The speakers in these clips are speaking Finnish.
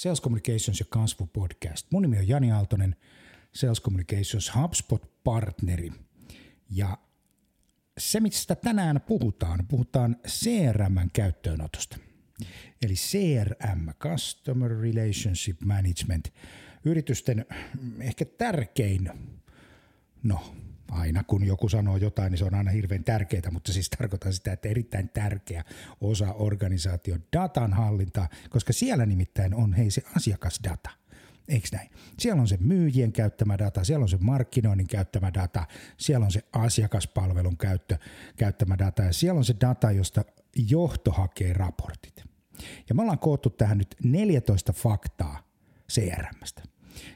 Sales Communications ja kasvu podcast. Mun nimi on Jani Aaltonen, Sales Communications HubSpot-partneri. Ja se, mistä tänään puhutaan, puhutaan CRMn käyttöönotosta. Eli CRM, Customer Relationship Management, yritysten ehkä tärkein, no aina kun joku sanoo jotain, niin se on aina hirveän tärkeää, mutta siis tarkoitan sitä, että erittäin tärkeä osa organisaation datan hallintaa, koska siellä nimittäin on hei se asiakasdata. Eikö näin? Siellä on se myyjien käyttämä data, siellä on se markkinoinnin käyttämä data, siellä on se asiakaspalvelun käyttö, käyttämä data ja siellä on se data, josta johto hakee raportit. Ja me ollaan koottu tähän nyt 14 faktaa CRMstä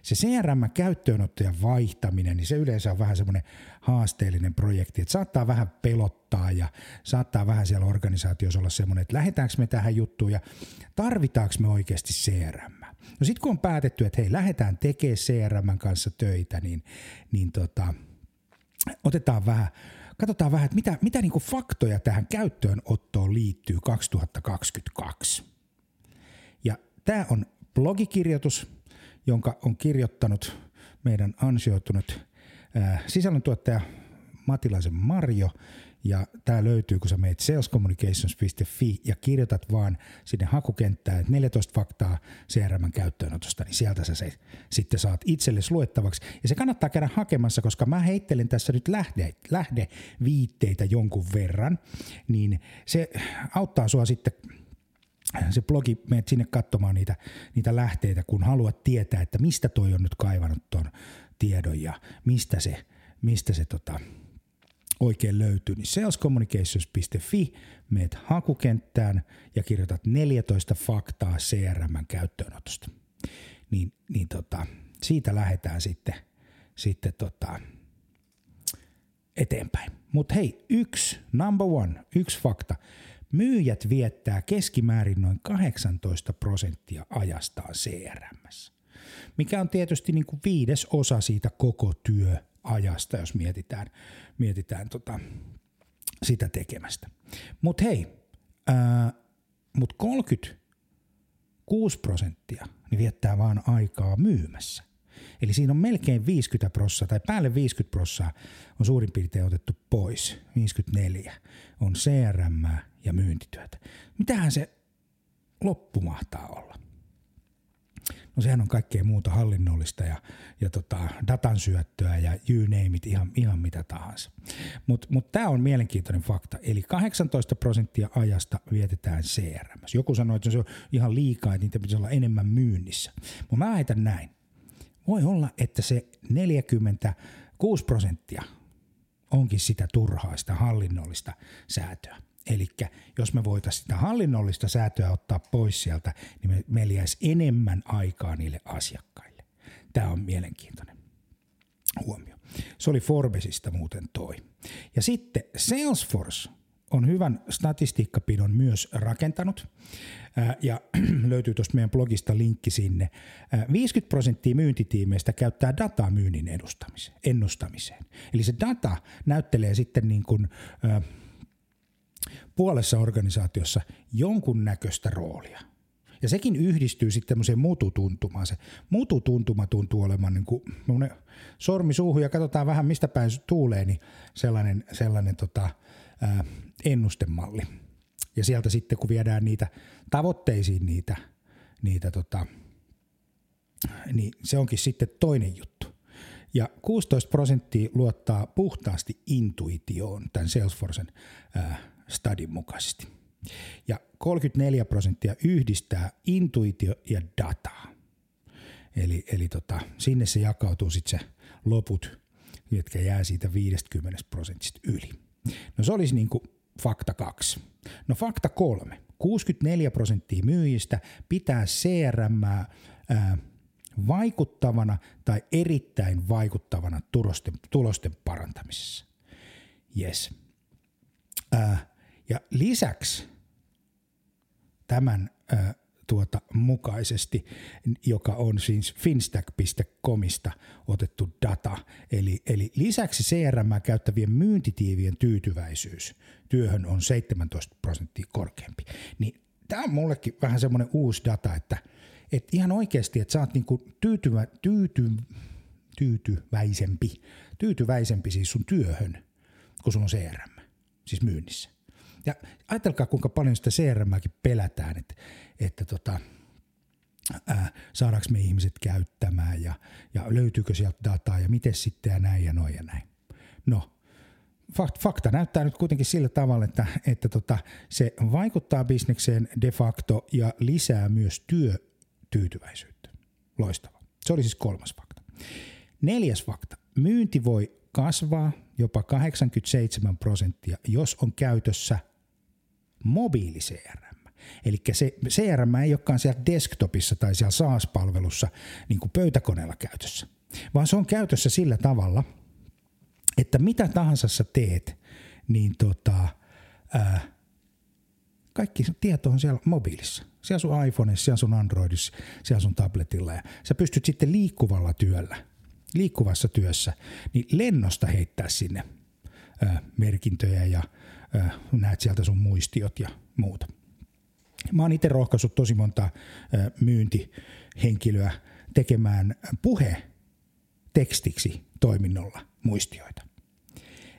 se CRM-käyttöönotto ja vaihtaminen, niin se yleensä on vähän semmoinen haasteellinen projekti, että saattaa vähän pelottaa ja saattaa vähän siellä organisaatiossa olla semmoinen, että lähdetäänkö me tähän juttuun ja tarvitaanko me oikeasti CRM. No sitten kun on päätetty, että hei, lähdetään tekemään CRM kanssa töitä, niin, niin tota, otetaan vähän, katsotaan vähän, että mitä, mitä niinku faktoja tähän käyttöönottoon liittyy 2022. Ja tämä on blogikirjoitus, jonka on kirjoittanut meidän ansioitunut sisällöntuottaja Matilaisen Marjo, ja tämä löytyy, kun sä meet salescommunications.fi ja kirjoitat vaan sinne hakukenttään, että 14 faktaa CRM käyttöönotosta, niin sieltä sä se sitten saat itsellesi luettavaksi. Ja se kannattaa käydä hakemassa, koska mä heittelen tässä nyt lähde, lähdeviitteitä jonkun verran, niin se auttaa sua sitten se blogi, menet sinne katsomaan niitä, niitä lähteitä, kun haluat tietää, että mistä toi on nyt kaivannut tuon tiedon ja mistä se, mistä se tota, oikein löytyy, niin salescommunications.fi, meet hakukenttään ja kirjoitat 14 faktaa CRM käyttöönotosta. Niin, niin tota, siitä lähdetään sitten, sitten tota, eteenpäin. Mutta hei, yksi, number one, yksi fakta myyjät viettää keskimäärin noin 18 prosenttia ajastaan CRM. Mikä on tietysti niin kuin viides osa siitä koko työajasta, jos mietitään, mietitään tota, sitä tekemästä. Mutta hei, ää, mut 36 prosenttia niin viettää vaan aikaa myymässä. Eli siinä on melkein 50 prossaa tai päälle 50 prossaa on suurin piirtein otettu pois. 54 on CRM ja myyntityötä. Mitähän se loppu mahtaa olla? No sehän on kaikkea muuta hallinnollista ja, ja tota, datan syöttöä ja you name it, ihan, ihan mitä tahansa. Mutta mut, tämä on mielenkiintoinen fakta. Eli 18 prosenttia ajasta vietetään CRM. Joku sanoi, että se on ihan liikaa, että niitä pitäisi olla enemmän myynnissä. Mutta mä väitän näin. Voi olla, että se 46 prosenttia onkin sitä turhaa, sitä hallinnollista säätöä. Eli jos me voitaisiin sitä hallinnollista säätöä ottaa pois sieltä, niin me, meillä jäisi enemmän aikaa niille asiakkaille. Tämä on mielenkiintoinen huomio. Se oli Forbesista muuten toi. Ja sitten Salesforce on hyvän statistiikkapidon myös rakentanut ja löytyy tuosta meidän blogista linkki sinne. 50 prosenttia myyntitiimeistä käyttää dataa myynnin ennustamiseen. Eli se data näyttelee sitten niin kuin, puolessa organisaatiossa jonkun näköistä roolia. Ja sekin yhdistyy sitten tämmöiseen mututuntumaan. Se mututuntuma tuntuu olemaan niin kuin sormi suuhun ja katsotaan vähän mistä päin tuulee, niin sellainen, sellainen tota, ää, ennustemalli. Ja sieltä sitten kun viedään niitä tavoitteisiin niitä, niitä tota, niin se onkin sitten toinen juttu. Ja 16 prosenttia luottaa puhtaasti intuitioon tämän Salesforcen ää, stadin mukaisesti. Ja 34 prosenttia yhdistää intuitio ja dataa. Eli, eli tota, sinne se jakautuu sitten se loput, jotka jää siitä 50 prosentista yli. No se olisi niin kuin fakta kaksi. No fakta kolme. 64 prosenttia myyjistä pitää CRM ää, vaikuttavana tai erittäin vaikuttavana tulosten, tulosten parantamisessa. Yes. Ää, ja lisäksi tämän ää, tuota, mukaisesti, joka on siis finstack.comista otettu data. Eli, eli lisäksi CRM käyttävien myyntitiivien tyytyväisyys työhön on 17 prosenttia korkeampi. Niin tämä on mullekin vähän semmoinen uusi data, että että ihan oikeasti, että sä oot niinku tyytyvä, tyyty, tyytyväisempi, tyytyväisempi siis sun työhön, kun sulla on CRM, siis myynnissä. Ja ajatelkaa, kuinka paljon sitä CRMääkin pelätään, että, että tota, ää, saadaanko me ihmiset käyttämään ja, ja löytyykö sieltä dataa ja miten sitten ja näin ja noin ja näin. No, fakta näyttää nyt kuitenkin sillä tavalla, että, että tota, se vaikuttaa bisnekseen de facto ja lisää myös työtyytyväisyyttä. Loistava. Se oli siis kolmas fakta. Neljäs fakta. Myynti voi kasvaa jopa 87 prosenttia, jos on käytössä mobiili CRM. Eli se CRM ei olekaan siellä desktopissa tai siellä SaaS-palvelussa niin kuin pöytäkoneella käytössä, vaan se on käytössä sillä tavalla, että mitä tahansa sä teet, niin tota, ää, kaikki tieto on siellä mobiilissa. Siellä sun iPhoneissa, siellä sun Androidissa, siellä sun tabletilla. Ja sä pystyt sitten liikkuvalla työllä, liikkuvassa työssä, niin lennosta heittää sinne ää, merkintöjä ja näet sieltä sun muistiot ja muuta. Mä oon itse rohkaissut tosi monta myyntihenkilöä tekemään puhe tekstiksi toiminnolla muistioita.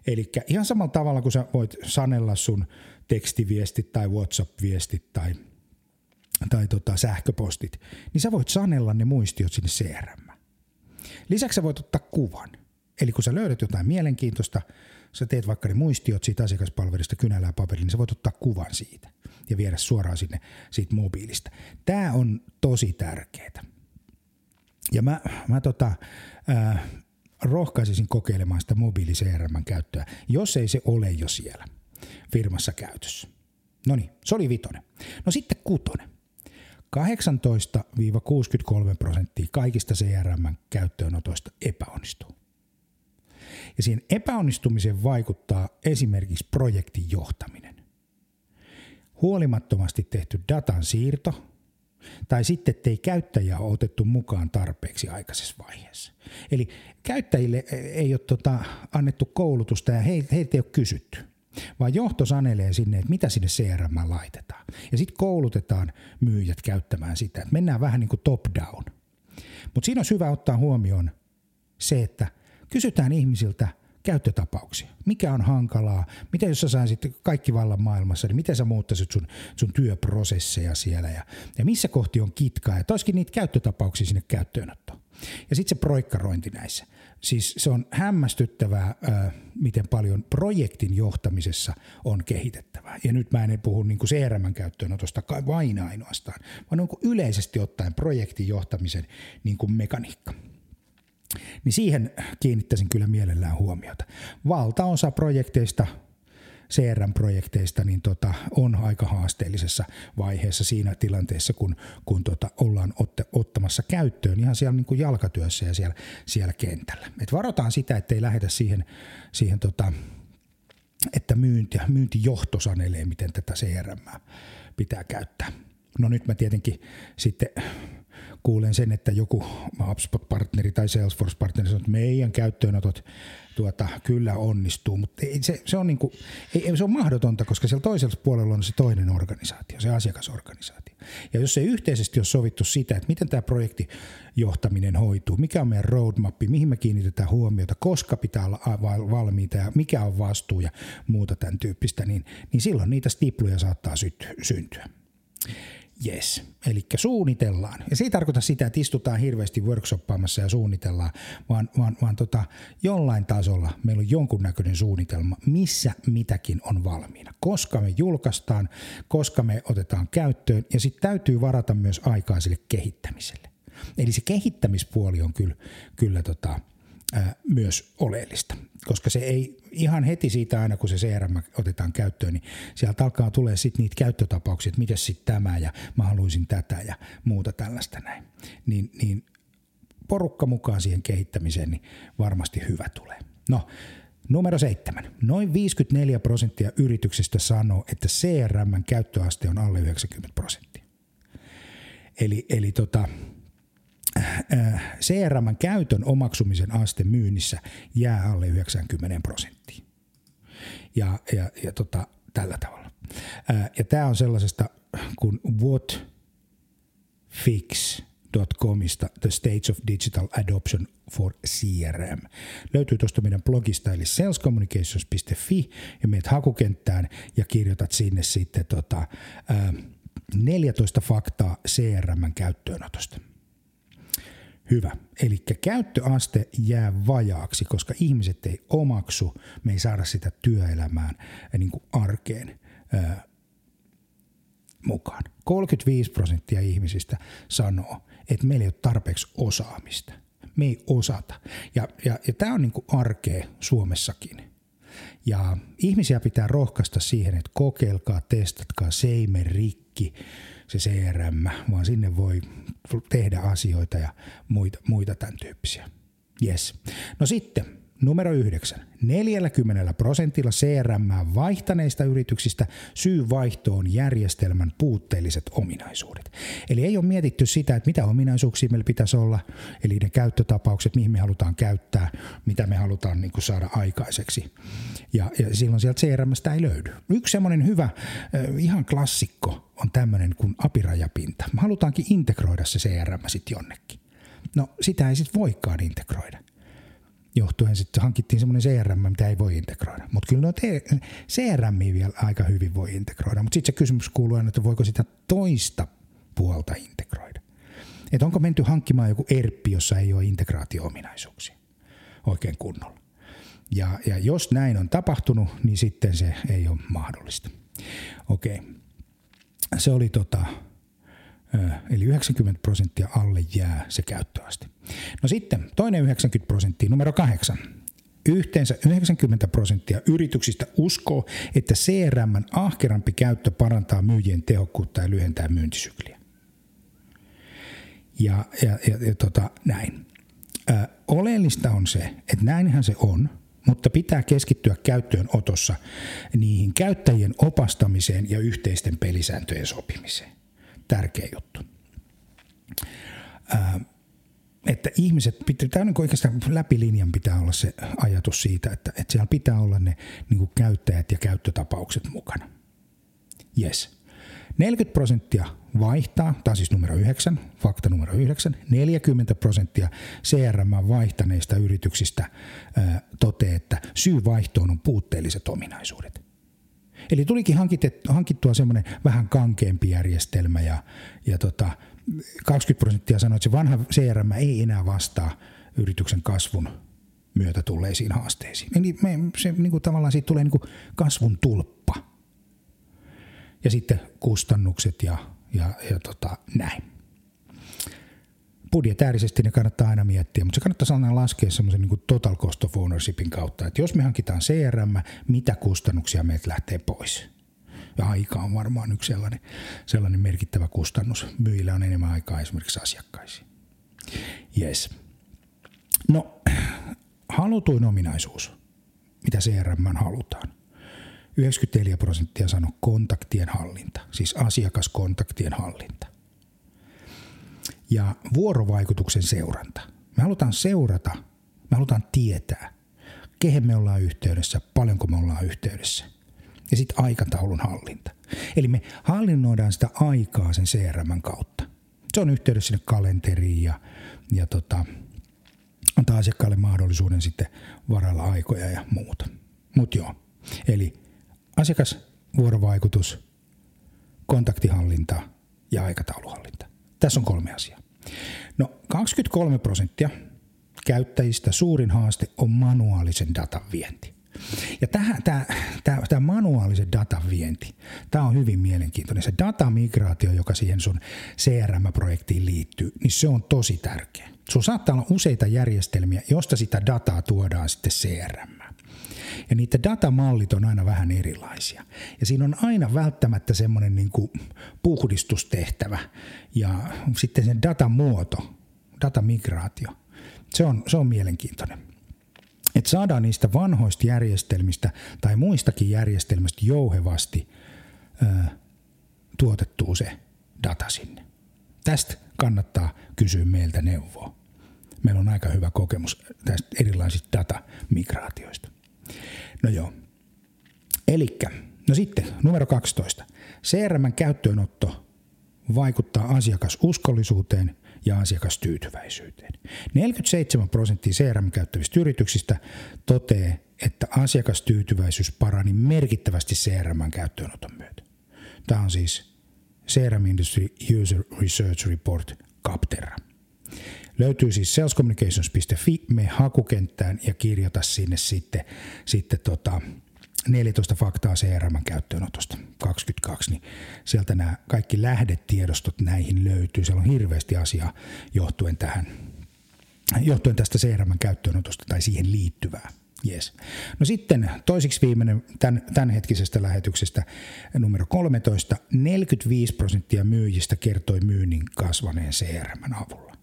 Eli ihan samalla tavalla kuin sä voit sanella sun tekstiviestit tai WhatsApp-viestit tai, tai tota sähköpostit, niin sä voit sanella ne muistiot sinne CRM. Lisäksi sä voit ottaa kuvan. Eli kun sä löydät jotain mielenkiintoista, sä teet vaikka ne muistiot siitä asiakaspalvelusta kynällä ja paperilla, niin sä voit ottaa kuvan siitä ja viedä suoraan sinne siitä mobiilista. Tämä on tosi tärkeää. Ja mä, mä tota, äh, rohkaisisin kokeilemaan sitä mobiili käyttöä, jos ei se ole jo siellä firmassa käytössä. No niin, se oli vitonen. No sitten kutonen. 18-63 prosenttia kaikista CRM-käyttöönotoista epäonnistuu. Ja siihen epäonnistumiseen vaikuttaa esimerkiksi projektin johtaminen. Huolimattomasti tehty datan siirto tai sitten, ettei käyttäjää ole otettu mukaan tarpeeksi aikaisessa vaiheessa. Eli käyttäjille ei ole tota, annettu koulutusta ja heiltä ei ole kysytty vaan johto sanelee sinne, että mitä sinne CRM laitetaan. Ja sitten koulutetaan myyjät käyttämään sitä, että mennään vähän niin kuin top down. Mutta siinä on hyvä ottaa huomioon se, että kysytään ihmisiltä käyttötapauksia. Mikä on hankalaa? Miten jos sä saisit kaikki vallan maailmassa, niin miten sä muuttaisit sun, sun työprosesseja siellä ja, ja missä kohti on kitkaa ja toiskin niitä käyttötapauksia sinne käyttöönottoon. Ja sitten se proikkarointi näissä. Siis se on hämmästyttävää, miten paljon projektin johtamisessa on kehitettävää. Ja nyt mä en puhu niin kuin CRM käyttöönotosta vain ainoastaan, vaan on yleisesti ottaen projektin johtamisen niin kuin mekaniikka. Niin siihen kiinnittäisin kyllä mielellään huomiota. Valtaosa projekteista CRM-projekteista niin tota, on aika haasteellisessa vaiheessa siinä tilanteessa, kun, kun tota, ollaan otte, ottamassa käyttöön ihan siellä niin kuin jalkatyössä ja siellä, siellä kentällä. Et varotaan sitä, ettei lähdetä siihen, siihen tota, että myynti, myyntijohto sanelee, miten tätä CRM pitää käyttää. No nyt mä tietenkin sitten kuulen sen, että joku HubSpot-partneri tai Salesforce-partneri sanoo, että meidän käyttöönotot tuota, kyllä onnistuu, mutta ei, se, se, on niin kuin, ei, se on mahdotonta, koska siellä toisella puolella on se toinen organisaatio, se asiakasorganisaatio. Ja jos ei yhteisesti ole sovittu sitä, että miten tämä projektijohtaminen hoituu, mikä on meidän roadmap, mihin me kiinnitetään huomiota, koska pitää olla valmiita ja mikä on vastuu ja muuta tämän tyyppistä, niin, niin silloin niitä stipluja saattaa syntyä. Yes, eli suunnitellaan. Ja se ei tarkoita sitä, että istutaan hirveästi workshoppaamassa ja suunnitellaan, vaan, vaan, vaan tota, jollain tasolla meillä on jonkunnäköinen suunnitelma, missä mitäkin on valmiina. Koska me julkaistaan, koska me otetaan käyttöön ja sitten täytyy varata myös aikaa sille kehittämiselle. Eli se kehittämispuoli on kyllä, kyllä tota, myös oleellista, koska se ei ihan heti siitä aina, kun se CRM otetaan käyttöön, niin sieltä alkaa tulee sitten niitä käyttötapauksia, että miten sitten tämä ja mä haluaisin tätä ja muuta tällaista näin. Niin, niin porukka mukaan siihen kehittämiseen, niin varmasti hyvä tulee. No, Numero seitsemän. Noin 54 prosenttia yrityksistä sanoo, että CRM käyttöaste on alle 90 prosenttia. Eli, eli tota, CRM käytön omaksumisen aste myynnissä jää alle 90 prosenttia. Ja, ja, ja tota, tällä tavalla. Ja tämä on sellaisesta kuin What fix.comista The States of Digital Adoption for CRM. Löytyy tuosta meidän blogista eli salescommunications.fi ja meet hakukenttään ja kirjoitat sinne sitten tota, ää, 14 faktaa CRM käyttöönotosta. Hyvä. Eli käyttöaste jää vajaaksi, koska ihmiset ei omaksu, me ei saada sitä työelämään niin kuin arkeen ää, mukaan. 35 prosenttia ihmisistä sanoo, että meillä ei ole tarpeeksi osaamista. Me ei osata. Ja, ja, ja tämä on niin kuin arkea Suomessakin. Ja ihmisiä pitää rohkaista siihen, että kokeilkaa, testatkaa, se ei mene rikki se CRM, vaan sinne voi tehdä asioita ja muita, muita tämän tyyppisiä. Yes. No sitten Numero 9. 40 prosentilla CRM vaihtaneista yrityksistä syy vaihtoon järjestelmän puutteelliset ominaisuudet. Eli ei ole mietitty sitä, että mitä ominaisuuksia meillä pitäisi olla, eli ne käyttötapaukset, mihin me halutaan käyttää, mitä me halutaan niin kuin saada aikaiseksi. Ja, ja silloin sieltä CRMstä ei löydy. Yksi semmoinen hyvä, ihan klassikko on tämmöinen kuin apirajapinta. Me halutaankin integroida se CRM sitten jonnekin. No sitä ei sitten voikaan integroida johtuen sitten hankittiin semmoinen CRM, mitä ei voi integroida. Mutta kyllä noita CRM vielä aika hyvin voi integroida, mutta sitten se kysymys kuuluu aina, että voiko sitä toista puolta integroida. Että onko menty hankkimaan joku ERPpi, jossa ei ole integraatio-ominaisuuksia oikein kunnolla. Ja, ja jos näin on tapahtunut, niin sitten se ei ole mahdollista. Okei. Se oli tota, eli 90 prosenttia alle jää se käyttöaste. No sitten toinen 90 prosenttia, numero kahdeksan. Yhteensä 90 prosenttia yrityksistä uskoo, että CRM ahkerampi käyttö parantaa myyjien tehokkuutta ja lyhentää myyntisykliä. Ja, ja, ja, ja tota, näin. Ö, oleellista on se, että näinhän se on, mutta pitää keskittyä käyttöönotossa niihin käyttäjien opastamiseen ja yhteisten pelisääntöjen sopimiseen tärkeä juttu. Että ihmiset, tämä niin oikeastaan läpi linjan pitää olla se ajatus siitä, että, että siellä pitää olla ne niin käyttäjät ja käyttötapaukset mukana. Yes. 40 prosenttia vaihtaa, tämä on siis numero 9, fakta numero 9, 40 prosenttia CRM vaihtaneista yrityksistä toteaa, että syy vaihtoon on puutteelliset ominaisuudet. Eli tulikin hankittua semmoinen vähän kankeampi järjestelmä ja, ja tota, 20 prosenttia sanoi, että se vanha CRM ei enää vastaa yrityksen kasvun myötä tulleisiin haasteisiin. Eli me, se niin kuin tavallaan siitä tulee niin kuin kasvun tulppa. Ja sitten kustannukset ja, ja, ja tota, näin budjetäärisesti ne kannattaa aina miettiä, mutta se kannattaa aina laskea semmoisen niin total cost of ownershipin kautta, että jos me hankitaan CRM, mitä kustannuksia meiltä lähtee pois. Ja aika on varmaan yksi sellainen, sellainen merkittävä kustannus. Myyjillä on enemmän aikaa esimerkiksi asiakkaisiin. Yes. No, halutuin ominaisuus, mitä CRM halutaan. 94 prosenttia sanoo kontaktien hallinta, siis asiakaskontaktien hallinta ja vuorovaikutuksen seuranta. Me halutaan seurata, me halutaan tietää, kehen me ollaan yhteydessä, paljonko me ollaan yhteydessä. Ja sitten aikataulun hallinta. Eli me hallinnoidaan sitä aikaa sen CRM kautta. Se on yhteydessä sinne kalenteriin ja, ja tota, antaa asiakkaalle mahdollisuuden sitten varailla aikoja ja muuta. Mutta joo, eli asiakasvuorovaikutus, kontaktihallinta ja aikatauluhallinta. Tässä on kolme asiaa. No 23 prosenttia käyttäjistä suurin haaste on manuaalisen datan vienti. Ja tämä, manuaalisen datan vienti, tämä on hyvin mielenkiintoinen. Se datamigraatio, joka siihen sun CRM-projektiin liittyy, niin se on tosi tärkeä. Sun saattaa olla useita järjestelmiä, josta sitä dataa tuodaan sitten CRM. Ja niiden datamallit on aina vähän erilaisia. Ja siinä on aina välttämättä semmoinen niin kuin puhdistustehtävä ja sitten sen datamuoto, datamigraatio. Se on, se on mielenkiintoinen. Että saadaan niistä vanhoista järjestelmistä tai muistakin järjestelmistä jouhevasti ää, tuotettua se data sinne. Tästä kannattaa kysyä meiltä neuvoa. Meillä on aika hyvä kokemus tästä erilaisista datamigraatioista. No joo. Elikkä, no sitten numero 12. CRM käyttöönotto vaikuttaa asiakasuskollisuuteen ja asiakastyytyväisyyteen. 47 prosenttia CRM käyttävistä yrityksistä totee, että asiakastyytyväisyys parani merkittävästi CRM käyttöönoton myötä. Tämä on siis CRM Industry User Research Report Capterra. Löytyy siis salescommunications.fi, me hakukenttään ja kirjoita sinne sitten, sitten tota, 14 faktaa CRM käyttöönotosta 22, niin sieltä nämä kaikki lähdetiedostot näihin löytyy. Siellä on hirveästi asiaa johtuen tähän, johtuen tästä CRM käyttöönotosta tai siihen liittyvää. Yes. No sitten toisiksi viimeinen tämän, tämänhetkisestä lähetyksestä numero 13. 45 prosenttia myyjistä kertoi myynnin kasvaneen CRM avulla.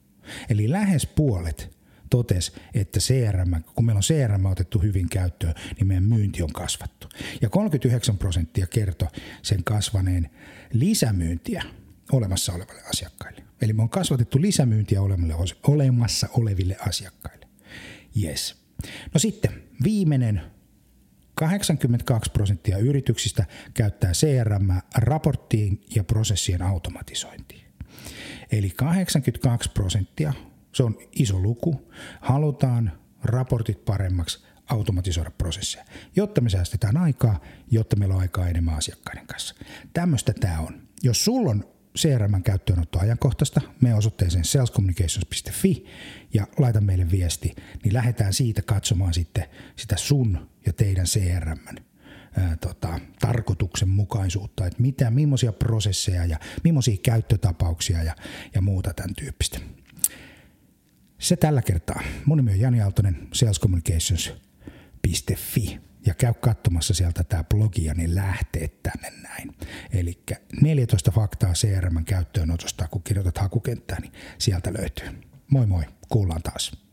Eli lähes puolet totesi, että CRM, kun meillä on CRM otettu hyvin käyttöön, niin meidän myynti on kasvattu. Ja 39 prosenttia kertoi sen kasvaneen lisämyyntiä olemassa oleville asiakkaille. Eli me on kasvatettu lisämyyntiä olemassa oleville asiakkaille. Yes. No sitten viimeinen 82 prosenttia yrityksistä käyttää CRM raporttiin ja prosessien automatisointiin. Eli 82 prosenttia se on iso luku. Halutaan raportit paremmaksi, automatisoida prosesseja, jotta me säästetään aikaa, jotta meillä on aikaa enemmän asiakkaiden kanssa. Tämmöistä tämä on. Jos sulla on CRM käyttöönotto ajankohtaista, me osoitteeseen salescommunications.fi ja laita meille viesti, niin lähdetään siitä katsomaan sitten sitä sun ja teidän CRM ää, tota, tarkoituksenmukaisuutta, että mitä, millaisia prosesseja ja millaisia käyttötapauksia ja, ja muuta tämän tyyppistä. Se tällä kertaa. Mun nimi on Jani Aaltonen, salescommunications.fi ja käy katsomassa sieltä tämä blogi ja ne lähteet tänne näin. Eli 14 faktaa CRM käyttöönotosta, kun kirjoitat hakukenttään, niin sieltä löytyy. Moi moi, kuullaan taas.